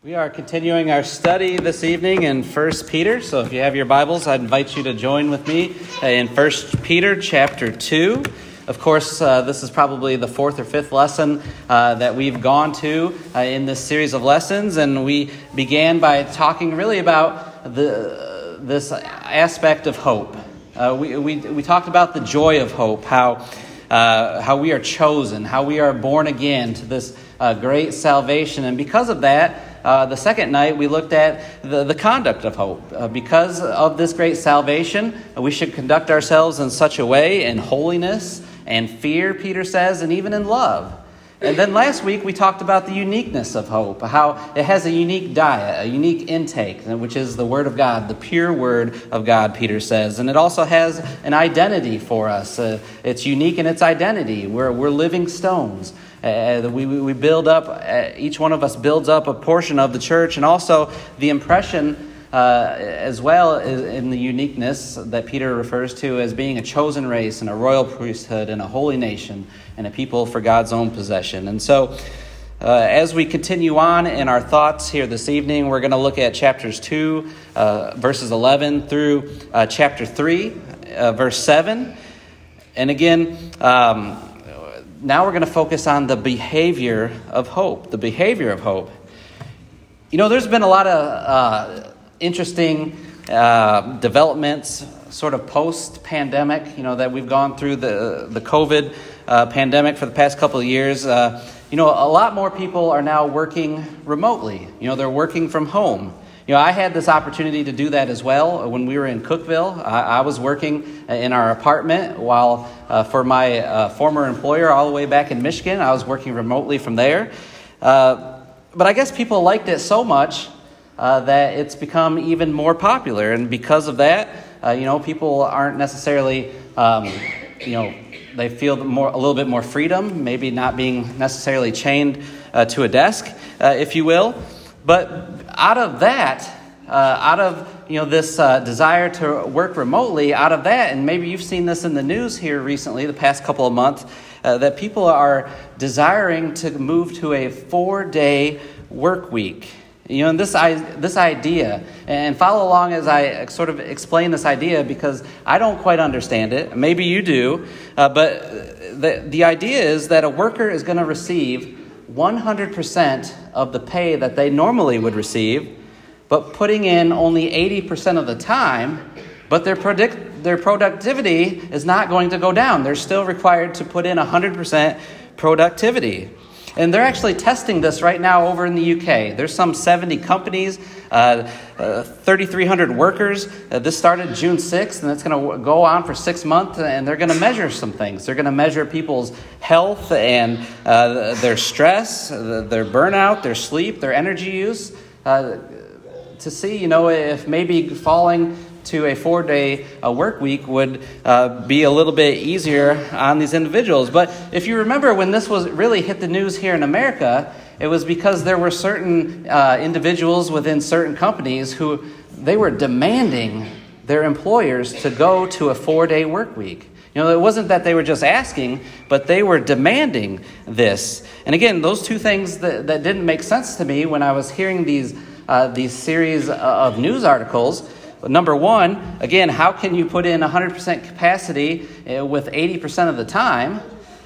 We are continuing our study this evening in 1 Peter. So if you have your Bibles, I'd invite you to join with me in 1 Peter chapter 2. Of course, uh, this is probably the fourth or fifth lesson uh, that we've gone to uh, in this series of lessons. And we began by talking really about the, this aspect of hope. Uh, we, we, we talked about the joy of hope, how, uh, how we are chosen, how we are born again to this uh, great salvation. And because of that, uh, the second night, we looked at the, the conduct of hope. Uh, because of this great salvation, we should conduct ourselves in such a way in holiness and fear, Peter says, and even in love. And then last week we talked about the uniqueness of hope, how it has a unique diet, a unique intake, which is the Word of God, the pure Word of God, Peter says. And it also has an identity for us. Uh, it's unique in its identity. We're, we're living stones. Uh, we, we build up, uh, each one of us builds up a portion of the church, and also the impression uh, as well in the uniqueness that Peter refers to as being a chosen race and a royal priesthood and a holy nation and a people for God's own possession. And so, uh, as we continue on in our thoughts here this evening, we're going to look at chapters 2, uh, verses 11 through uh, chapter 3, verse 7. And again, um, now we're going to focus on the behavior of hope. The behavior of hope. You know, there's been a lot of uh, interesting uh, developments, sort of post pandemic, you know, that we've gone through the, the COVID uh, pandemic for the past couple of years. Uh, you know, a lot more people are now working remotely. You know, they're working from home. You know, I had this opportunity to do that as well when we were in Cookeville. I, I was working in our apartment while uh, for my uh, former employer all the way back in Michigan. I was working remotely from there. Uh, but I guess people liked it so much uh, that it's become even more popular. And because of that, uh, you know, people aren't necessarily, um, you know, they feel more, a little bit more freedom, maybe not being necessarily chained uh, to a desk, if you will. But out of that, uh, out of you know this uh, desire to work remotely, out of that, and maybe you've seen this in the news here recently, the past couple of months, uh, that people are desiring to move to a four-day work week. You know, and this, this idea, and follow along as I sort of explain this idea because I don't quite understand it. Maybe you do. Uh, but the, the idea is that a worker is going to receive 100% of the pay that they normally would receive, but putting in only 80% of the time, but their, predict, their productivity is not going to go down. They're still required to put in 100% productivity. And they're actually testing this right now over in the UK. There's some 70 companies, uh, uh, 3,300 workers. Uh, this started June 6th, and it's going to go on for six months, and they're going to measure some things. They're going to measure people's health and uh, their stress, their burnout, their sleep, their energy use, uh, to see, you know, if maybe falling to a four day uh, work week would uh, be a little bit easier on these individuals. But if you remember when this was really hit the news here in America, it was because there were certain uh, individuals within certain companies who they were demanding their employers to go to a four day work week. You know, it wasn't that they were just asking, but they were demanding this. And again, those two things that, that didn't make sense to me when I was hearing these, uh, these series of news articles Number one, again, how can you put in 100% capacity uh, with 80% of the time?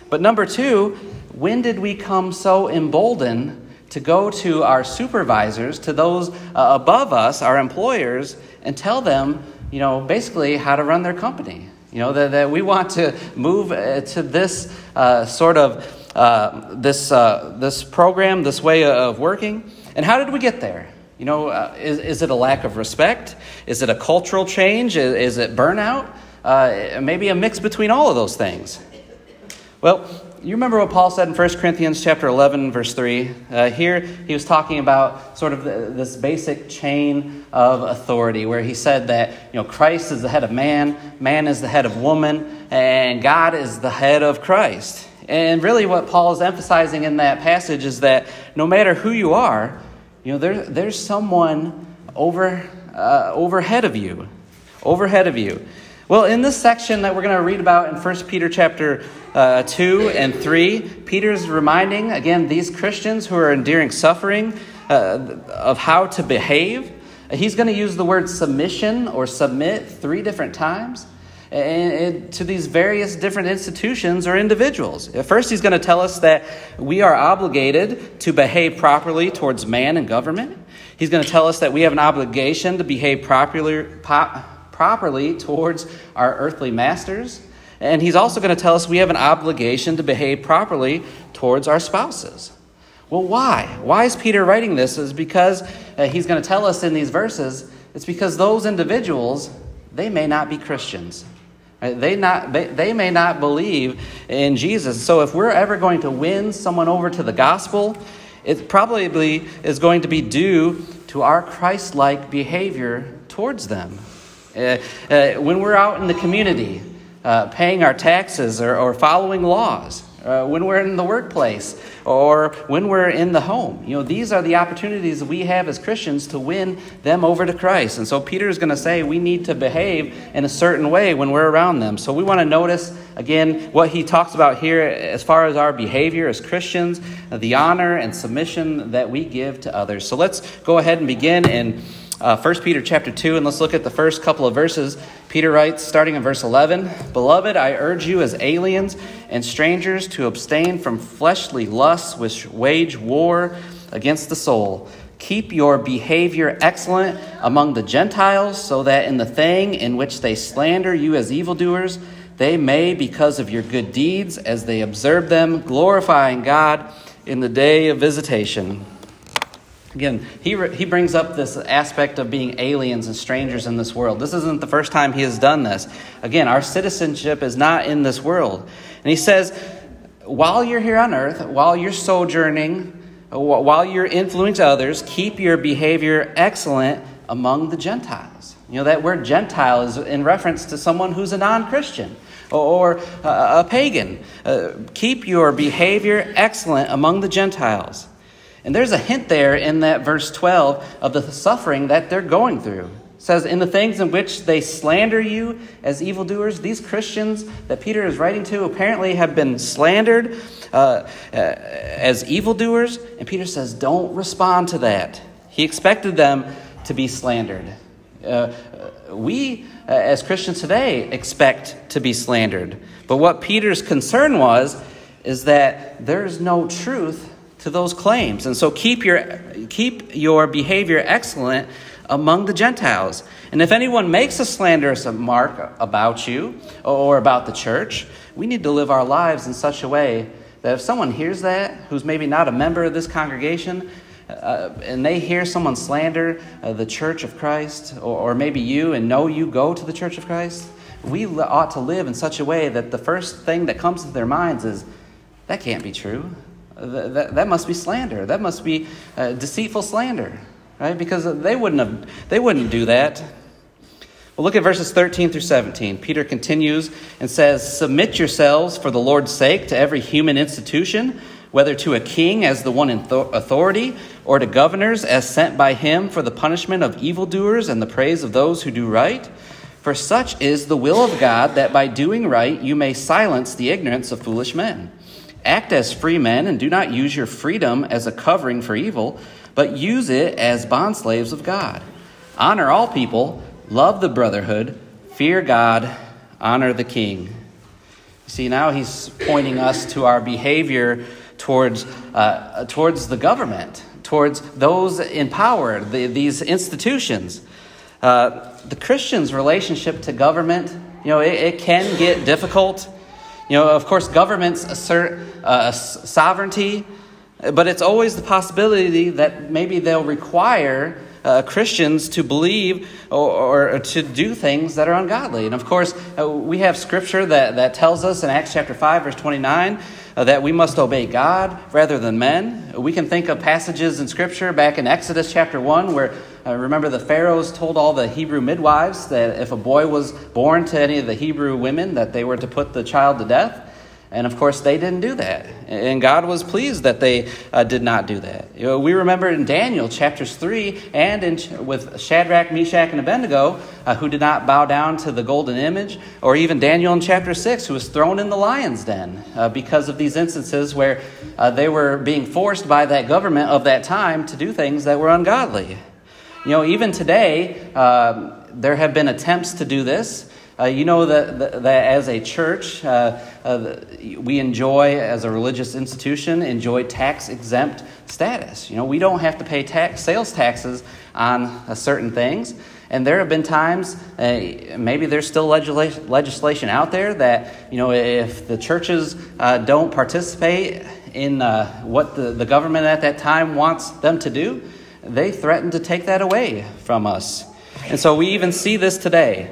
But number two, when did we come so emboldened to go to our supervisors, to those uh, above us, our employers, and tell them, you know, basically how to run their company? You know, that, that we want to move uh, to this uh, sort of uh, this, uh, this program, this way of working. And how did we get there? You know, uh, is, is it a lack of respect? Is it a cultural change? Is, is it burnout? Uh, maybe a mix between all of those things. Well, you remember what Paul said in 1 Corinthians chapter 11, verse 3? Uh, here he was talking about sort of the, this basic chain of authority where he said that, you know, Christ is the head of man, man is the head of woman, and God is the head of Christ. And really what Paul is emphasizing in that passage is that no matter who you are, you know, there, there's someone over, uh, overhead of you. Overhead of you. Well, in this section that we're going to read about in 1 Peter chapter uh, 2 and 3, Peter's reminding, again, these Christians who are enduring suffering, uh, of how to behave. He's going to use the word submission or submit three different times to these various different institutions or individuals. First, he's going to tell us that we are obligated to behave properly towards man and government. He's going to tell us that we have an obligation to behave properly, properly towards our earthly masters. And he's also going to tell us we have an obligation to behave properly towards our spouses. Well, why? Why is Peter writing this? Is because uh, he's going to tell us in these verses, it's because those individuals, they may not be Christians. Right? They, not, they, they may not believe in Jesus. So if we're ever going to win someone over to the gospel, it probably is going to be due to our Christ like behavior towards them. Uh, uh, when we're out in the community, uh, paying our taxes or, or following laws, uh, when we're in the workplace, or when we're in the home. You know, these are the opportunities we have as Christians to win them over to Christ. And so Peter is going to say we need to behave in a certain way when we're around them. So we want to notice, again, what he talks about here as far as our behavior as Christians, the honor and submission that we give to others. So let's go ahead and begin in uh, 1 Peter chapter 2, and let's look at the first couple of verses. Peter writes, starting in verse 11 Beloved, I urge you as aliens and strangers to abstain from fleshly lusts which wage war against the soul. Keep your behavior excellent among the Gentiles, so that in the thing in which they slander you as evildoers, they may, because of your good deeds, as they observe them, glorifying God in the day of visitation. Again, he, re- he brings up this aspect of being aliens and strangers in this world. This isn't the first time he has done this. Again, our citizenship is not in this world. And he says, while you're here on earth, while you're sojourning, while you're influencing others, keep your behavior excellent among the Gentiles. You know, that word Gentile is in reference to someone who's a non Christian or a pagan. Uh, keep your behavior excellent among the Gentiles. And there's a hint there in that verse 12 of the suffering that they're going through. It says, In the things in which they slander you as evildoers, these Christians that Peter is writing to apparently have been slandered uh, uh, as evildoers. And Peter says, Don't respond to that. He expected them to be slandered. Uh, we, uh, as Christians today, expect to be slandered. But what Peter's concern was is that there's no truth to those claims. And so keep your, keep your behavior excellent among the Gentiles. And if anyone makes a slanderous remark about you or about the church, we need to live our lives in such a way that if someone hears that, who's maybe not a member of this congregation, uh, and they hear someone slander uh, the church of Christ, or, or maybe you and know you go to the church of Christ, we ought to live in such a way that the first thing that comes to their minds is, that can't be true. That, that must be slander. That must be uh, deceitful slander, right? Because they wouldn't have, they wouldn't do that. Well, look at verses 13 through 17. Peter continues and says, Submit yourselves for the Lord's sake to every human institution, whether to a king as the one in authority, or to governors as sent by him for the punishment of evildoers and the praise of those who do right. For such is the will of God that by doing right you may silence the ignorance of foolish men. Act as free men and do not use your freedom as a covering for evil, but use it as bondslaves of God. Honor all people, love the brotherhood, fear God, honor the king. See, now he's pointing us to our behavior towards, uh, towards the government, towards those in power, the, these institutions. Uh, the Christian's relationship to government, you know, it, it can get difficult. You know, of course, governments assert uh, sovereignty, but it's always the possibility that maybe they'll require uh, Christians to believe or, or, to do things that are ungodly. And of course, uh, we have scripture that, that tells us in Acts chapter 5, verse 29, uh, that we must obey God rather than men. We can think of passages in scripture back in Exodus chapter 1 where uh, remember, the Pharaohs told all the Hebrew midwives that if a boy was born to any of the Hebrew women, that they were to put the child to death. And of course, they didn't do that. And God was pleased that they uh, did not do that. You know, we remember in Daniel chapters 3 and in, with Shadrach, Meshach, and Abednego, uh, who did not bow down to the golden image, or even Daniel in chapter 6, who was thrown in the lion's den uh, because of these instances where uh, they were being forced by that government of that time to do things that were ungodly. You know, even today, um, there have been attempts to do this. Uh, you know that, that, that, as a church, uh, uh, we enjoy, as a religious institution, enjoy tax exempt status. You know, we don't have to pay tax, sales taxes on uh, certain things. And there have been times, uh, maybe there's still legislation, legislation out there that, you know, if the churches uh, don't participate in what the, the government at that time wants them to do, they threaten to take that away from us. And so we even see this today.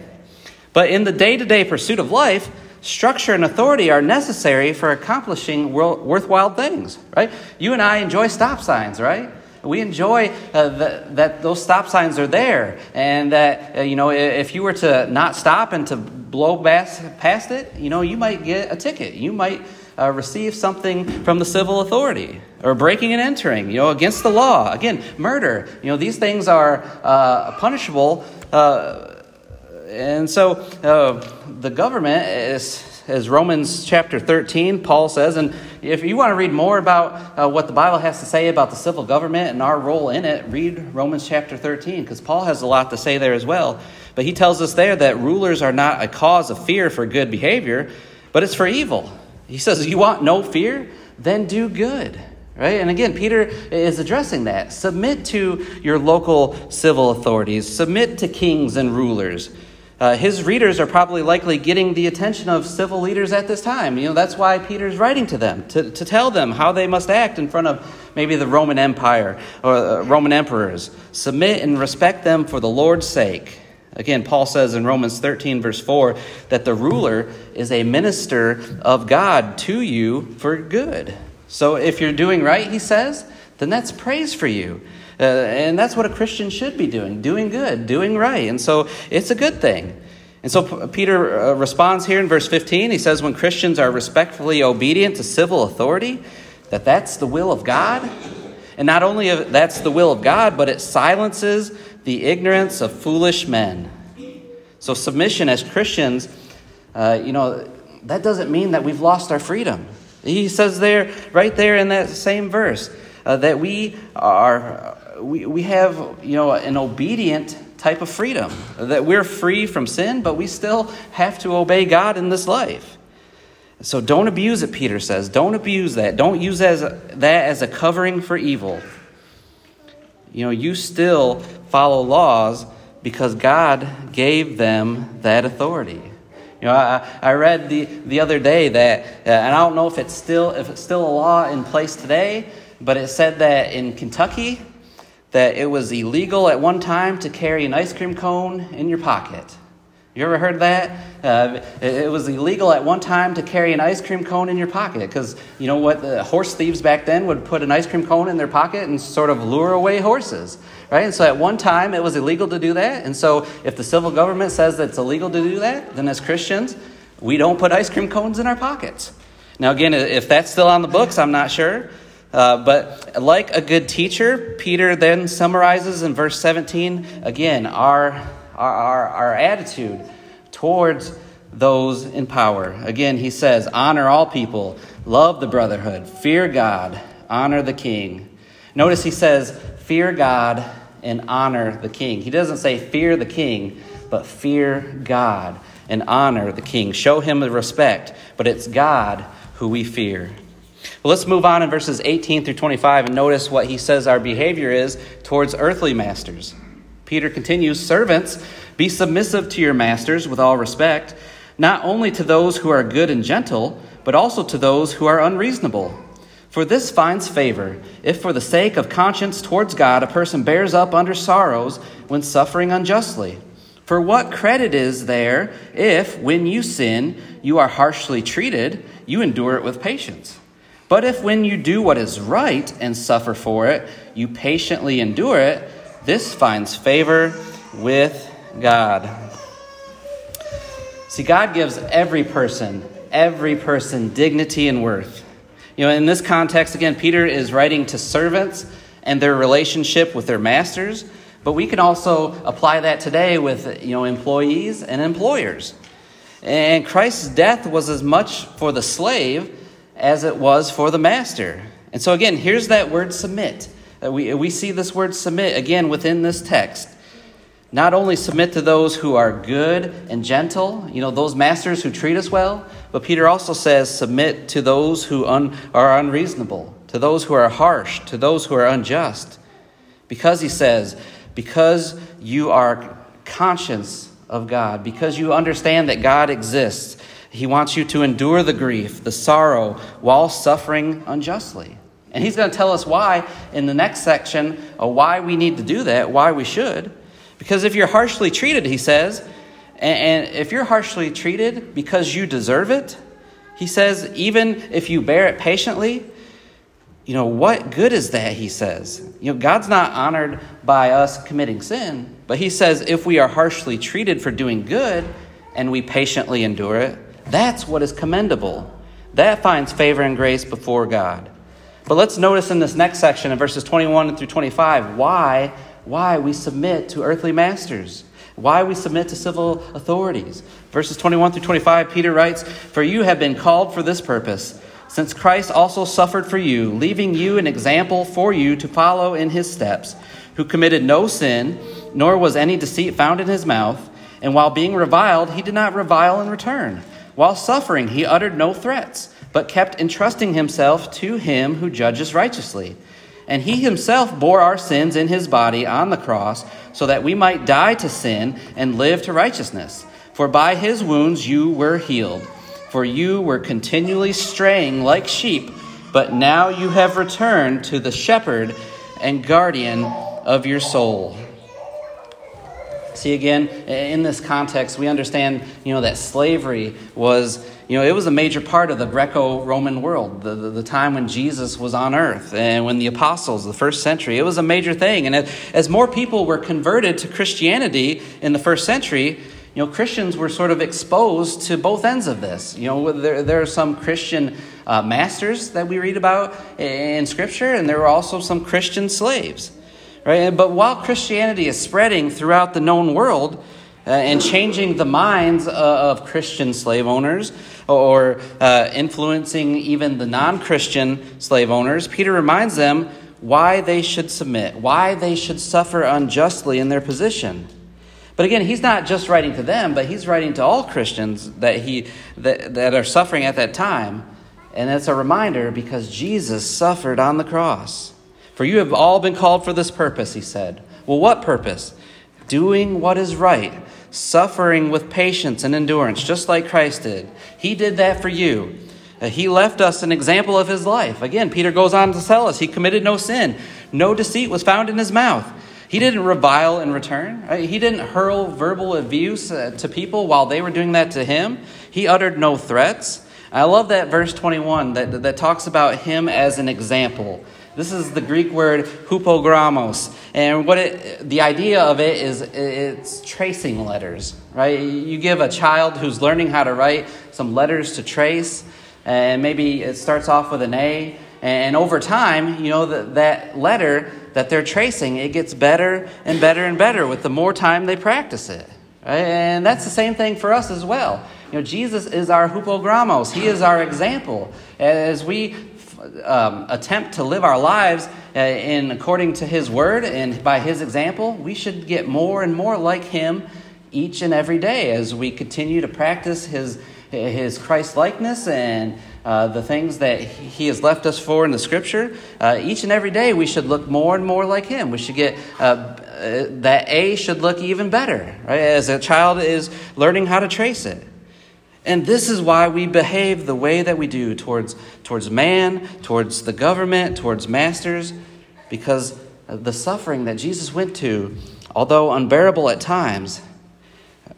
But in the day to day pursuit of life, structure and authority are necessary for accomplishing worthwhile things, right? You and I enjoy stop signs, right? We enjoy uh, the, that those stop signs are there, and that uh, you know if you were to not stop and to blow past it, you know you might get a ticket. You might uh, receive something from the civil authority or breaking and entering, you know, against the law. Again, murder. You know, these things are uh, punishable. Uh, and so uh, the government is. As Romans chapter 13, Paul says, and if you want to read more about uh, what the Bible has to say about the civil government and our role in it, read Romans chapter 13, because Paul has a lot to say there as well. But he tells us there that rulers are not a cause of fear for good behavior, but it's for evil. He says, You want no fear? Then do good. Right? And again, Peter is addressing that. Submit to your local civil authorities, submit to kings and rulers. Uh, his readers are probably likely getting the attention of civil leaders at this time. You know, that's why Peter's writing to them, to, to tell them how they must act in front of maybe the Roman Empire or uh, Roman emperors. Submit and respect them for the Lord's sake. Again, Paul says in Romans 13, verse 4, that the ruler is a minister of God to you for good. So if you're doing right, he says, then that's praise for you. Uh, and that's what a Christian should be doing doing good, doing right. And so it's a good thing. And so Peter uh, responds here in verse 15. He says, when Christians are respectfully obedient to civil authority, that that's the will of God. And not only that's the will of God, but it silences the ignorance of foolish men. So, submission as Christians, uh, you know, that doesn't mean that we've lost our freedom. He says there, right there in that same verse, uh, that we are, we, we have, you know, an obedient type of freedom. That we're free from sin, but we still have to obey God in this life. So don't abuse it, Peter says. Don't abuse that. Don't use as a, that as a covering for evil. You know, you still follow laws because God gave them that authority. You know, I, I read the, the other day that, uh, and I don't know if it's still if it's still a law in place today, but it said that in Kentucky that it was illegal at one time to carry an ice cream cone in your pocket. You ever heard that? Uh, it, was illegal at one time to carry an ice cream cone in your pocket because you know what? The horse thieves back then would put an ice cream cone in their pocket and sort of lure away horses, right? And so at one time it was illegal to do that. And so if the civil government says that it's illegal to do that, then as Christians, we don't put ice cream cones in our pockets. Now, again, if that's still on the books, I'm not sure. Uh, but like a good teacher, Peter then summarizes in verse 17 again our our, our, our attitude towards those in power. Again, he says, honor all people, love the brotherhood, fear God, honor the king. Notice he says, fear God and honor the king. He doesn't say fear the king, but fear God and honor the king. Show him the respect, but it's God who we fear. Well, let's move on in verses 18 through 25 and notice what he says our behavior is towards earthly masters. Peter continues Servants, be submissive to your masters with all respect, not only to those who are good and gentle, but also to those who are unreasonable. For this finds favor, if for the sake of conscience towards God a person bears up under sorrows when suffering unjustly. For what credit is there if, when you sin, you are harshly treated, you endure it with patience? But if when you do what is right and suffer for it, you patiently endure it, this finds favor with God. See, God gives every person every person dignity and worth. You know, in this context, again, Peter is writing to servants and their relationship with their masters, but we can also apply that today with, you know, employees and employers. And Christ's death was as much for the slave as it was for the master. And so, again, here's that word submit. Uh, we, we see this word submit again within this text. Not only submit to those who are good and gentle, you know, those masters who treat us well, but Peter also says submit to those who un, are unreasonable, to those who are harsh, to those who are unjust. Because he says, because you are conscious of God, because you understand that God exists, he wants you to endure the grief, the sorrow, while suffering unjustly. And he's going to tell us why in the next section, why we need to do that, why we should. Because if you're harshly treated, he says, and if you're harshly treated because you deserve it, he says, even if you bear it patiently, you know, what good is that, he says? You know, God's not honored by us committing sin, but he says if we are harshly treated for doing good and we patiently endure it, that's what is commendable. That finds favor and grace before God. But let's notice in this next section, in verses 21 through 25, why, why we submit to earthly masters, why we submit to civil authorities. Verses 21 through 25, Peter writes, For you have been called for this purpose, since Christ also suffered for you, leaving you an example for you to follow in his steps, who committed no sin, nor was any deceit found in his mouth, and while being reviled, he did not revile in return. While suffering, he uttered no threats, but kept entrusting himself to him who judges righteously. And he himself bore our sins in his body on the cross, so that we might die to sin and live to righteousness. For by his wounds you were healed. For you were continually straying like sheep, but now you have returned to the shepherd and guardian of your soul. See, again, in this context, we understand, you know, that slavery was, you know, it was a major part of the Greco-Roman world, the, the, the, time when Jesus was on earth and when the apostles, the first century, it was a major thing. And as more people were converted to Christianity in the first century, you know, Christians were sort of exposed to both ends of this. You know, there, there are some Christian uh, masters that we read about in Scripture, and there were also some Christian slaves. Right? But while Christianity is spreading throughout the known world uh, and changing the minds uh, of Christian slave owners or uh, influencing even the non Christian slave owners, Peter reminds them why they should submit, why they should suffer unjustly in their position. But again, he's not just writing to them, but he's writing to all Christians that, he, that, that are suffering at that time. And it's a reminder because Jesus suffered on the cross. For you have all been called for this purpose, he said. Well, what purpose? Doing what is right, suffering with patience and endurance, just like Christ did. He did that for you. Uh, he left us an example of his life. Again, Peter goes on to tell us he committed no sin, no deceit was found in his mouth. He didn't revile in return. Right? He didn't hurl verbal abuse uh, to people while they were doing that to him. He uttered no threats. I love that verse 21 that, that talks about him as an example. This is the Greek word hupogrammos. And what it, the idea of it is it's tracing letters, right? You give a child who's learning how to write some letters to trace, and maybe it starts off with an A, and over time, you know, that, that letter that they're tracing, it gets better and better and better with the more time they practice it. Right? And that's the same thing for us as well. You know, Jesus is our hupogrammos. He is our example. As we um, attempt to live our lives uh, in according to His Word and by His example, we should get more and more like Him each and every day as we continue to practice His His Christ likeness and uh, the things that He has left us for in the Scripture. Uh, each and every day, we should look more and more like Him. We should get uh, uh, that A should look even better, right? As a child is learning how to trace it. And this is why we behave the way that we do towards, towards man, towards the government, towards masters, because the suffering that Jesus went to, although unbearable at times,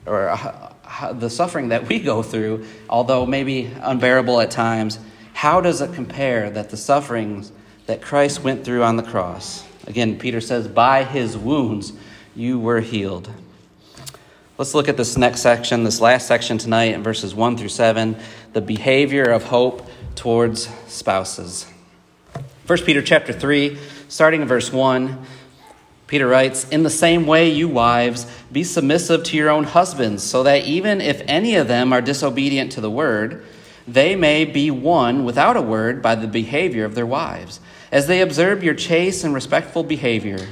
or uh, the suffering that we go through, although maybe unbearable at times, how does it compare that the sufferings that Christ went through on the cross? Again, Peter says, by his wounds you were healed. Let's look at this next section, this last section tonight in verses 1 through 7, the behavior of hope towards spouses. 1 Peter chapter 3, starting in verse 1, Peter writes, In the same way, you wives, be submissive to your own husbands, so that even if any of them are disobedient to the word, they may be won without a word by the behavior of their wives, as they observe your chaste and respectful behavior.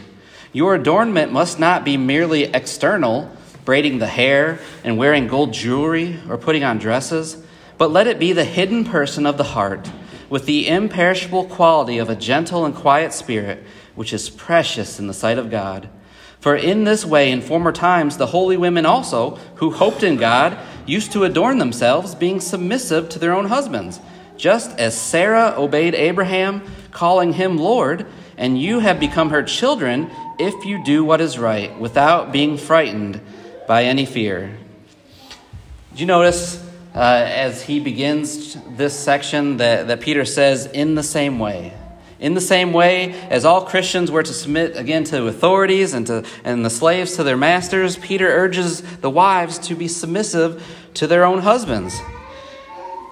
Your adornment must not be merely external, braiding the hair and wearing gold jewelry or putting on dresses, but let it be the hidden person of the heart, with the imperishable quality of a gentle and quiet spirit, which is precious in the sight of God. For in this way, in former times, the holy women also, who hoped in God, used to adorn themselves, being submissive to their own husbands, just as Sarah obeyed Abraham, calling him Lord, and you have become her children if you do what is right, without being frightened by any fear. Did you notice uh, as he begins this section that, that Peter says, in the same way? In the same way as all Christians were to submit again to authorities and, to, and the slaves to their masters, Peter urges the wives to be submissive to their own husbands.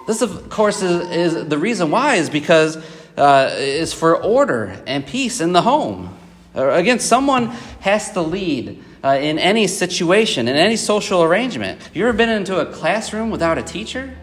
This, of course, is, is the reason why is because uh, is for order and peace in the home. Again, someone has to lead uh, in any situation, in any social arrangement. Have you ever been into a classroom without a teacher?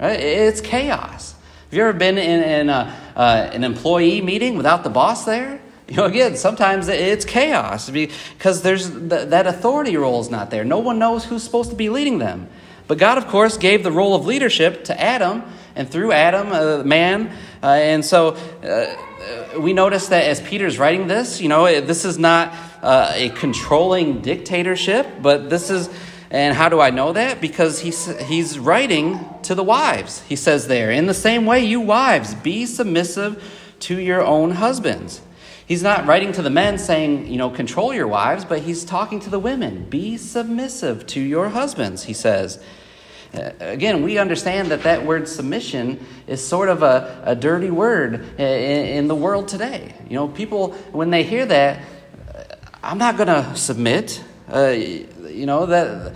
Right? It's chaos. Have you ever been in, in a, uh, an employee meeting without the boss there? You know, again, sometimes it's chaos because there's th- that authority role is not there. No one knows who's supposed to be leading them. But God, of course, gave the role of leadership to Adam, and through Adam, uh, man. Uh, and so uh, we notice that as Peter's writing this, you know, this is not uh, a controlling dictatorship, but this is and how do I know that? Because he's, he's writing to the wives. He says there, in the same way, you wives, be submissive to your own husbands. He's not writing to the men saying, you know, control your wives, but he's talking to the women. Be submissive to your husbands, he says. Uh, again, we understand that that word submission is sort of a, a dirty word in, in the world today. You know, people, when they hear that, I'm not going to submit. Uh, you know that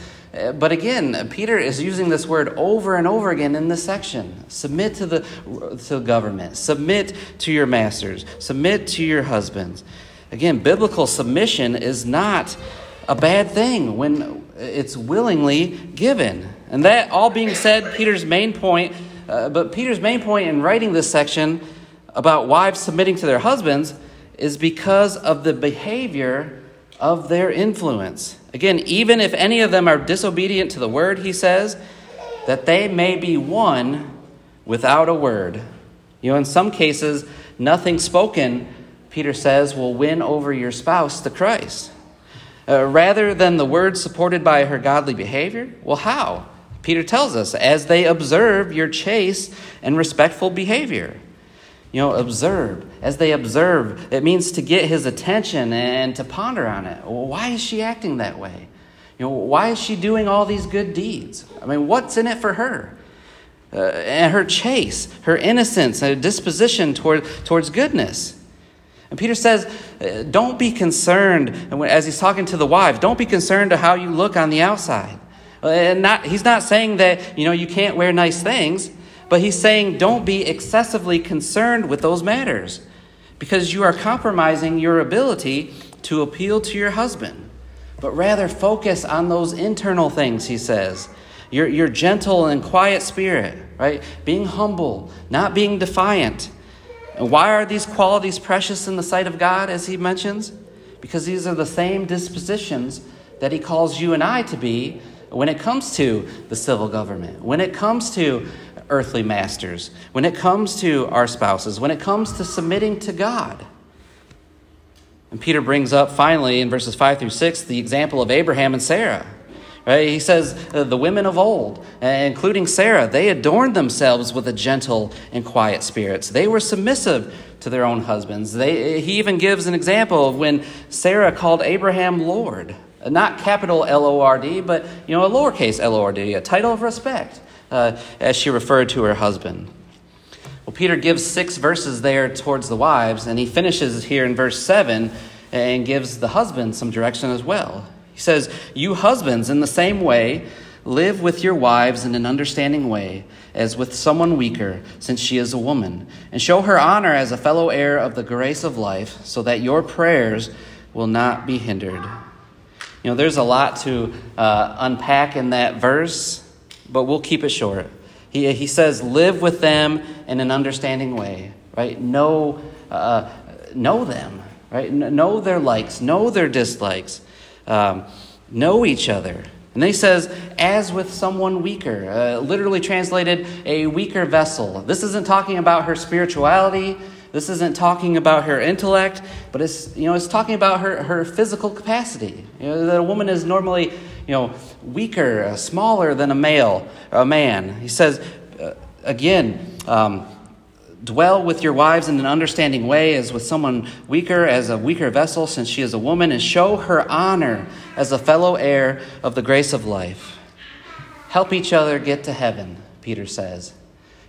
but again peter is using this word over and over again in this section submit to the to government submit to your masters submit to your husbands again biblical submission is not a bad thing when it's willingly given and that all being said peter's main point uh, but peter's main point in writing this section about wives submitting to their husbands is because of the behavior of their influence. Again, even if any of them are disobedient to the word, he says, that they may be won without a word. You know, in some cases, nothing spoken, Peter says, will win over your spouse to Christ. Uh, rather than the word supported by her godly behavior? Well, how? Peter tells us, as they observe your chaste and respectful behavior. You know, observe. As they observe, it means to get his attention and to ponder on it. Well, why is she acting that way? You know, why is she doing all these good deeds? I mean, what's in it for her? Uh, and her chase, her innocence, and disposition toward, towards goodness. And Peter says, uh, don't be concerned, as he's talking to the wives, don't be concerned to how you look on the outside. Uh, and not, he's not saying that, you know, you can't wear nice things. But he's saying don't be excessively concerned with those matters because you are compromising your ability to appeal to your husband. But rather focus on those internal things, he says. Your, your gentle and quiet spirit, right? Being humble, not being defiant. And why are these qualities precious in the sight of God, as he mentions? Because these are the same dispositions that he calls you and I to be when it comes to the civil government, when it comes to earthly masters, when it comes to our spouses, when it comes to submitting to God. And Peter brings up finally in verses 5 through 6 the example of Abraham and Sarah. Right? He says, uh, the women of old, uh, including Sarah, they adorned themselves with a gentle and quiet spirits. They were submissive to their own husbands. They, he even gives an example of when Sarah called Abraham Lord. Not capital L O R D, but you know, a lowercase L O R D, a title of respect uh, as she referred to her husband. Well, Peter gives six verses there towards the wives, and he finishes here in verse 7 and gives the husband some direction as well. He says, You husbands, in the same way, live with your wives in an understanding way, as with someone weaker, since she is a woman, and show her honor as a fellow heir of the grace of life, so that your prayers will not be hindered. You know, there's a lot to uh, unpack in that verse, but we'll keep it short. He, he says, Live with them in an understanding way, right? Know, uh, know them, right? Know their likes, know their dislikes, um, know each other. And then he says, as with someone weaker, uh, literally translated, a weaker vessel. This isn't talking about her spirituality. This isn't talking about her intellect, but it's, you know, it's talking about her, her physical capacity. You know, that a woman is normally, you know, weaker, uh, smaller than a male, a man. He says, uh, again, um, Dwell with your wives in an understanding way as with someone weaker, as a weaker vessel, since she is a woman, and show her honor as a fellow heir of the grace of life. Help each other get to heaven, Peter says.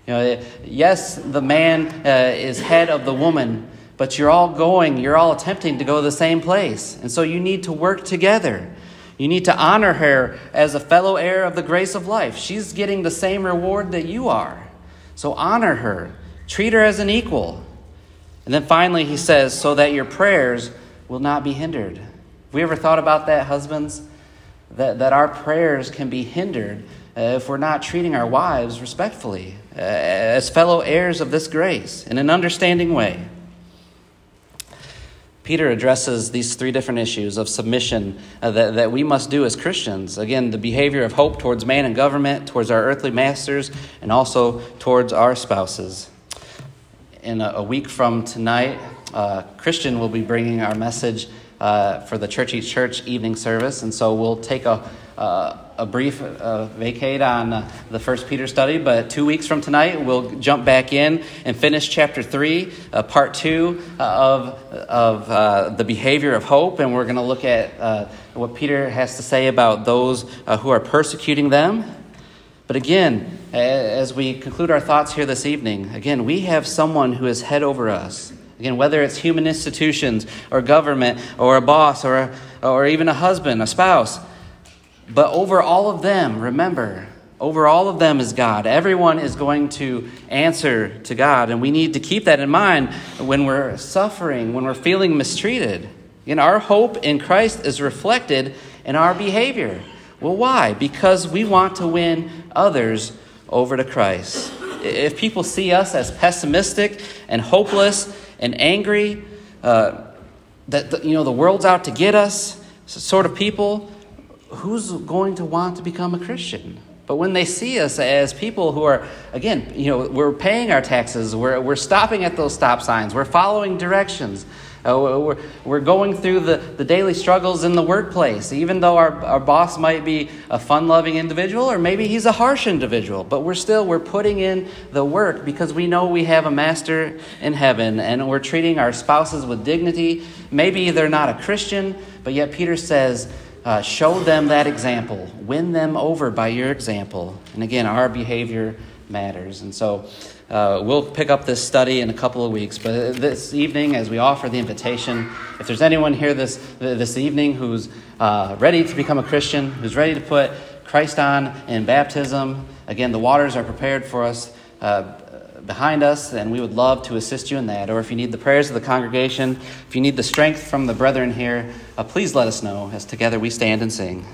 You know, yes, the man uh, is head of the woman, but you're all going, you're all attempting to go to the same place. And so you need to work together. You need to honor her as a fellow heir of the grace of life. She's getting the same reward that you are. So honor her. Treat her as an equal. And then finally, he says, so that your prayers will not be hindered. Have we ever thought about that, husbands? That, that our prayers can be hindered uh, if we're not treating our wives respectfully, uh, as fellow heirs of this grace, in an understanding way. Peter addresses these three different issues of submission uh, that, that we must do as Christians. Again, the behavior of hope towards man and government, towards our earthly masters, and also towards our spouses in a, a week from tonight, uh, Christian will be bringing our message uh, for the Churchy Church evening service. And so we'll take a, uh, a brief uh, vacate on uh, the First Peter study, but two weeks from tonight, we'll jump back in and finish chapter three, uh, part two of, of the behavior of hope. And we're going to look at what Peter has to say about those who are persecuting them. But again, as we conclude our thoughts here this evening, again, we have someone who is head over us. Again, whether it's human institutions or government or a boss or, a, or even a husband, a spouse. But over all of them, remember, over all of them is God. Everyone is going to answer to God. And we need to keep that in mind when we're suffering, when we're feeling mistreated. Again, our hope in Christ is reflected in our behavior. Well, why? Because we want to win others over to Christ. If people see us as pessimistic and hopeless and angry, uh, that you know the world's out to get us, sort of people, who's going to want to become a Christian? But when they see us as people who are, again, you know, we're paying our taxes, we're, we're stopping at those stop signs, we're following directions, uh, we're, we're going through the, the daily struggles in the workplace, even though our, our boss might be a fun loving individual or maybe he's a harsh individual. But we're still, we're putting in the work because we know we have a master in heaven and we're treating our spouses with dignity. Maybe they're not a Christian, but yet Peter says, uh, show them that example. Win them over by your example. And again, our behavior matters. And so, uh, we'll pick up this study in a couple of weeks, but this evening, as we offer the invitation, if there's anyone here this, this evening who's uh, ready to become a Christian, who's ready to put Christ on in baptism, again, the waters are prepared for us uh, behind us, and we would love to assist you in that. Or if you need the prayers of the congregation, if you need the strength from the brethren here, uh, please let us know as together we stand and sing.